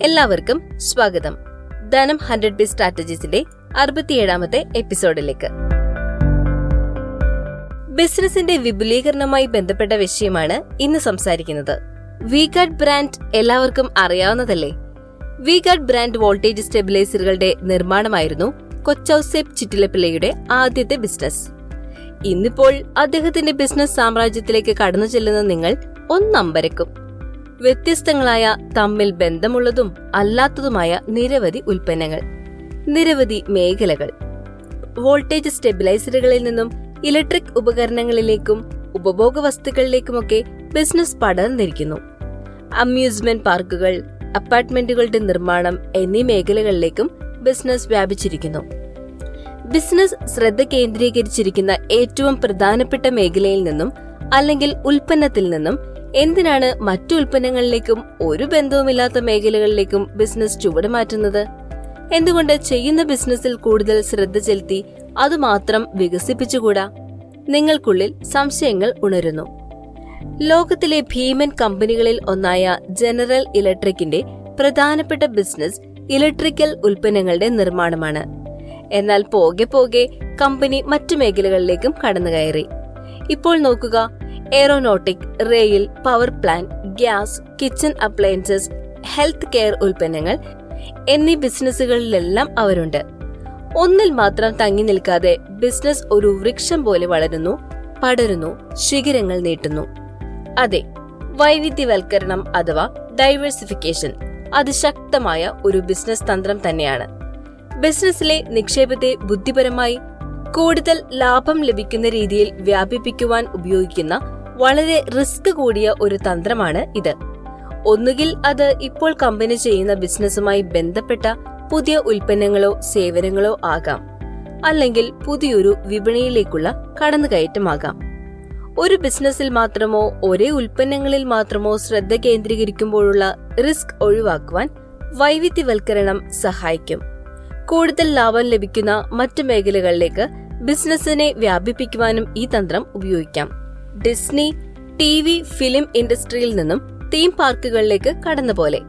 എല്ലാവർക്കും സ്വാഗതം. ധനം ഹൺഡ്രഡ് ബി സ്ട്രാറ്റജീസിന്റെ അറുപത്തിയേഴാമത്തെ എപ്പിസോഡിലേക്ക്. ബിസിനസിന്റെ വിപുലീകരണവുമായി ബന്ധപ്പെട്ട വിഷയമാണ് ഇന്ന് സംസാരിക്കുന്നത്. വി ഗാർഡ് ബ്രാൻഡ് എല്ലാവർക്കും അറിയാവുന്നതല്ലേ? വി ഗാർഡ് ബ്രാൻഡ് വോൾട്ടേജ് സ്റ്റെബിലൈസറുകളുടെ നിർമ്മാണമായിരുന്നു കൊച്ചൌസേപ്പ് ചിറ്റിലപ്പിള്ളയുടെ ആദ്യത്തെ ബിസിനസ് ഇന്നിപ്പോൾ അദ്ദേഹത്തിന്റെ ബിസിനസ് സാമ്രാജ്യത്തിലേക്ക് കടന്നു ചെല്ലുന്ന നിങ്ങൾ ഒന്നമ്പരക്കും. വ്യത്യസ്തങ്ങളായ തമ്മിൽ ബന്ധമുള്ളതും അല്ലാത്തതുമായ നിരവധി ഉൽപ്പന്നങ്ങൾ നിരവധി മേഖലകൾ. വോൾട്ടേജ് സ്റ്റെബിലൈസറുകളിൽ നിന്നും ഇലക്ട്രിക് ഉപകരണങ്ങളിലേക്കും ഉപഭോഗ വസ്തുക്കളിലേക്കുമൊക്കെ ബിസിനസ് പടർന്നിരിക്കുന്നു. അമ്യൂസ്മെന്റ് പാർക്കുകൾ അപ്പാർട്ട്മെന്റുകളുടെ നിർമ്മാണം എന്നീ മേഖലകളിലേക്കും ബിസിനസ് വ്യാപിച്ചിരിക്കുന്നു. ബിസിനസ് ശ്രദ്ധ കേന്ദ്രീകരിച്ചിരിക്കുന്ന ഏറ്റവും പ്രധാനപ്പെട്ട മേഖലയിൽ നിന്നും അല്ലെങ്കിൽ ഉൽപ്പന്നത്തിൽ നിന്നും എന്തിനാണ് മറ്റു ഉൽപ്പന്നങ്ങളിലേക്കും ഒരു ബന്ധവുമില്ലാത്ത മേഖലകളിലേക്കും ബിസിനസ് ചുവട് മാറ്റുന്നത്? എന്തുകൊണ്ട് ചെയ്യുന്ന ബിസിനസ്സിൽ കൂടുതൽ ശ്രദ്ധ ചെലുത്തി അതുമാത്രം വികസിപ്പിച്ചുകൂടാ? നിങ്ങൾക്കുള്ളിൽ സംശയങ്ങൾ ഉണരുന്നു. ലോകത്തിലെ ഭീമൻ കമ്പനികളിൽ ഒന്നായ ജനറൽ ഇലക്ട്രിക്കിന്റെ പ്രധാനപ്പെട്ട ബിസിനസ് ഇലക്ട്രിക്കൽ ഉൽപ്പന്നങ്ങളുടെ നിർമ്മാണമാണ്. എന്നാൽ പോകെ പോകെ കമ്പനി മറ്റു മേഖലകളിലേക്കും കടന്നുകയറി. ഇപ്പോൾ നോക്കുക aeronautic rail power plant gas kitchen appliances health care ഉൽപ്പന്നങ്ങൾ എന്നീ ബിസിനസ്സുകളിലെല്ലാം അവരുണ്ട്. ഒന്നിൽ മാത്രം തങ്ങി നിൽക്കാതെ ബിസിനസ് ഒരു വൃക്ഷം പോലെ വളരുന്നു പടരുന്നു ശിഖരങ്ങൾ നീട്ടുന്നു. അതെ വൈവിധ്യവൽക്കരണം അഥവാ ഡൈവേഴ്സിഫിക്കേഷൻ അത് ശക്തമായ ഒരു ബിസിനസ് തന്ത്രം തന്നെയാണ്. ബിസിനസ്സിലെ നിക്ഷേപത്തെ ബുദ്ധിപരമായി കൂടുതൽ ലാഭം ലഭിക്കുന്ന രീതിയിൽ വ്യാപിപ്പിക്കുവാൻ ഉപയോഗിക്കുന്ന വളരെ റിസ്ക് കൂടിയ ഒരു തന്ത്രമാണ് ഇത്. ഒന്നുകിൽ അത് ഇപ്പോൾ കമ്പനി ചെയ്യുന്ന ബിസിനസ്സുമായി ബന്ധപ്പെട്ട പുതിയ ഉൽപ്പന്നങ്ങളോ സേവനങ്ങളോ ആകാം. അല്ലെങ്കിൽ പുതിയൊരു വിപണിയിലേക്കുള്ള കടന്നുകയറ്റമാകാം. ഒരു ബിസിനസ്സിൽ മാത്രമോ ഒരേ ഉൽപ്പന്നങ്ങളിൽ മാത്രമോ ശ്രദ്ധ കേന്ദ്രീകരിക്കുമ്പോഴുള്ള റിസ്ക് ഒഴിവാക്കുവാൻ വൈവിധ്യവൽക്കരണം സഹായിക്കും. കൂടുതൽ ലാഭം ലഭിക്കുന്ന മറ്റു മേഖലകളിലേക്ക് ബിസിനസ്സിനെ വ്യാപിപ്പിക്കുവാനും ഈ തന്ത്രം ഉപയോഗിക്കാം. ഡിസ്നി ടി വി ഫിലിം ഇൻഡസ്ട്രിയിൽ നിന്നും തീം പാർക്കുകളിലേക്ക് കടന്നുപോലെ.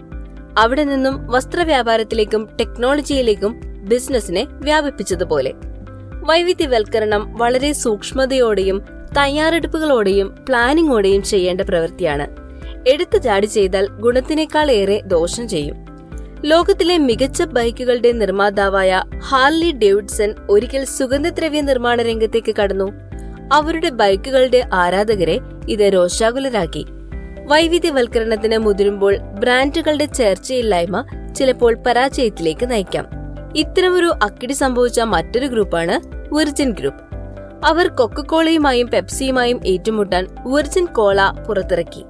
അവിടെ നിന്നും വസ്ത്രവ്യാപാരത്തിലേക്കും ടെക്നോളജിയിലേക്കും ബിസിനസിനെ വ്യാപിപ്പിച്ചതുപോലെ. വൈവിധ്യവൽക്കരണം വളരെ സൂക്ഷ്മതയോടെയും തയ്യാറെടുപ്പുകളോടെയും പ്ലാനിങ്ങോടെയും ചെയ്യേണ്ട പ്രവൃത്തിയാണ്. എടുത്തു ചാടി ചെയ്താൽ ഗുണത്തിനേക്കാൾ ഏറെ ദോഷം ചെയ്യും. ലോകത്തിലെ മികച്ച ബൈക്കുകളുടെ നിർമ്മാതാവായ ഹാർലി ഡേവിഡ്സൺ ഒരിക്കൽ സുഗന്ധദ്രവ്യ നിർമ്മാണ രംഗത്തേക്ക് കടന്നു. അവരുടെ ബൈക്കുകളുടെ ആരാധകരെ ഇത് രോഷാകുലരാക്കി. വൈവിധ്യവൽക്കരണത്തിന് മുതിരുമ്പോൾ ബ്രാൻഡുകളുടെ ചേർച്ചയില്ലായ്മ ചിലപ്പോൾ പരാജയത്തിലേക്ക് നയിക്കാം. ഇത്തരമൊരു അക്കിടി സംഭവിച്ച മറ്റൊരു ഗ്രൂപ്പാണ് വിർജിൻ ഗ്രൂപ്പ്. അവർ കൊക്കക്കോളയുമായും പെപ്സിയുമായും ഏറ്റുമുട്ടാൻ വിർജിൻ കോള പുറത്തിറക്കി.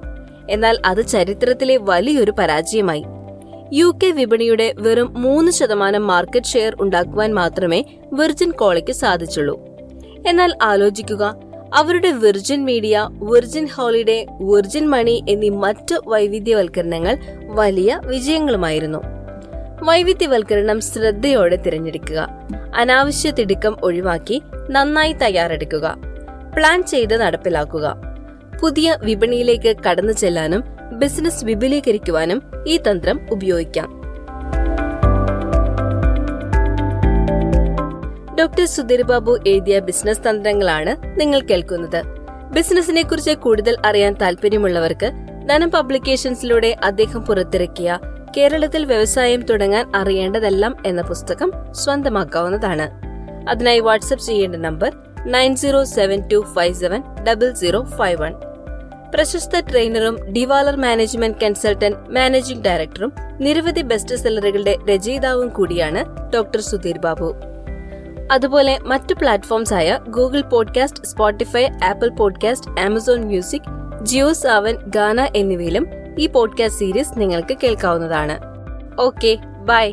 എന്നാൽ അത് ചരിത്രത്തിലെ വലിയൊരു പരാജയമായി. യു കെ വിപണിയുടെ വെറും മൂന്ന് ശതമാനം മാർക്കറ്റ് ഷെയർ ഉണ്ടാക്കുവാൻ മാത്രമേ വിർജിൻ കോളയ്ക്ക് സാധിച്ചുള്ളൂ. എന്നാൽ ആലോചിക്കുക അവരുടെ Virgin Media Virgin Holiday Virgin Money എന്നീ മറ്റ് വൈവിധ്യവൽക്കരണങ്ങൾ വലിയ വിജയങ്ങളുമായിരുന്നു. വൈവിധ്യവൽക്കരണം ശ്രദ്ധയോടെ തിരഞ്ഞെടുക്കുക അനാവശ്യ തിടുക്കം ഒഴിവാക്കി നന്നായി തയ്യാറെടുക്കുക പ്ലാൻ ചെയ്ത് നടപ്പിലാക്കുക പുതിയ വിപണിയിലേക്ക് കടന്നു ചെല്ലാനും ബിസിനസ് വിപുലീകരിക്കുവാനും ഈ തന്ത്രം ഉപയോഗിക്കാം. ഡോക്ടർ സുധീർ ബാബു എഴുതിയ ബിസിനസ് തന്ത്രങ്ങളാണ് നിങ്ങൾ കേൾക്കുന്നത്. ബിസിനസിനെ കുറിച്ച് കൂടുതൽ അറിയാൻ താല്പര്യമുള്ളവർക്ക് ധനം പബ്ലിക്കേഷൻസിലൂടെ അദ്ദേഹം പുറത്തിറക്കിയ കേരളത്തിൽ വ്യവസായം തുടങ്ങാൻ അറിയേണ്ടതെല്ലാം എന്ന പുസ്തകം സ്വന്തമാക്കാവുന്നതാണ്. അതിനായി വാട്സ്ആപ്പ് ചെയ്യേണ്ട number nine zero seven two five seven double zero five one. പ്രശസ്ത ട്രെയിനറും ഡിവാലർ മാനേജ്മെന്റ് കൺസൾട്ടന്റ് മാനേജിംഗ് ഡയറക്ടറും നിരവധി ബെസ്റ്റ് സെല്ലറുകളുടെ രചയിതാവും കൂടിയാണ് ഡോക്ടർ സുധീർ ബാബു അതുപോലെ മറ്റു പ്ലാറ്റ്ഫോംസ് ആയ Google Podcast Spotify Apple Podcast Amazon Music Jio Saavn Gaana എന്നിവയിലും ഈ പോഡ്കാസ്റ്റ് സീരീസ് നിങ്ങൾക്ക് കേൾക്കാവുന്നതാണ്. Okay bye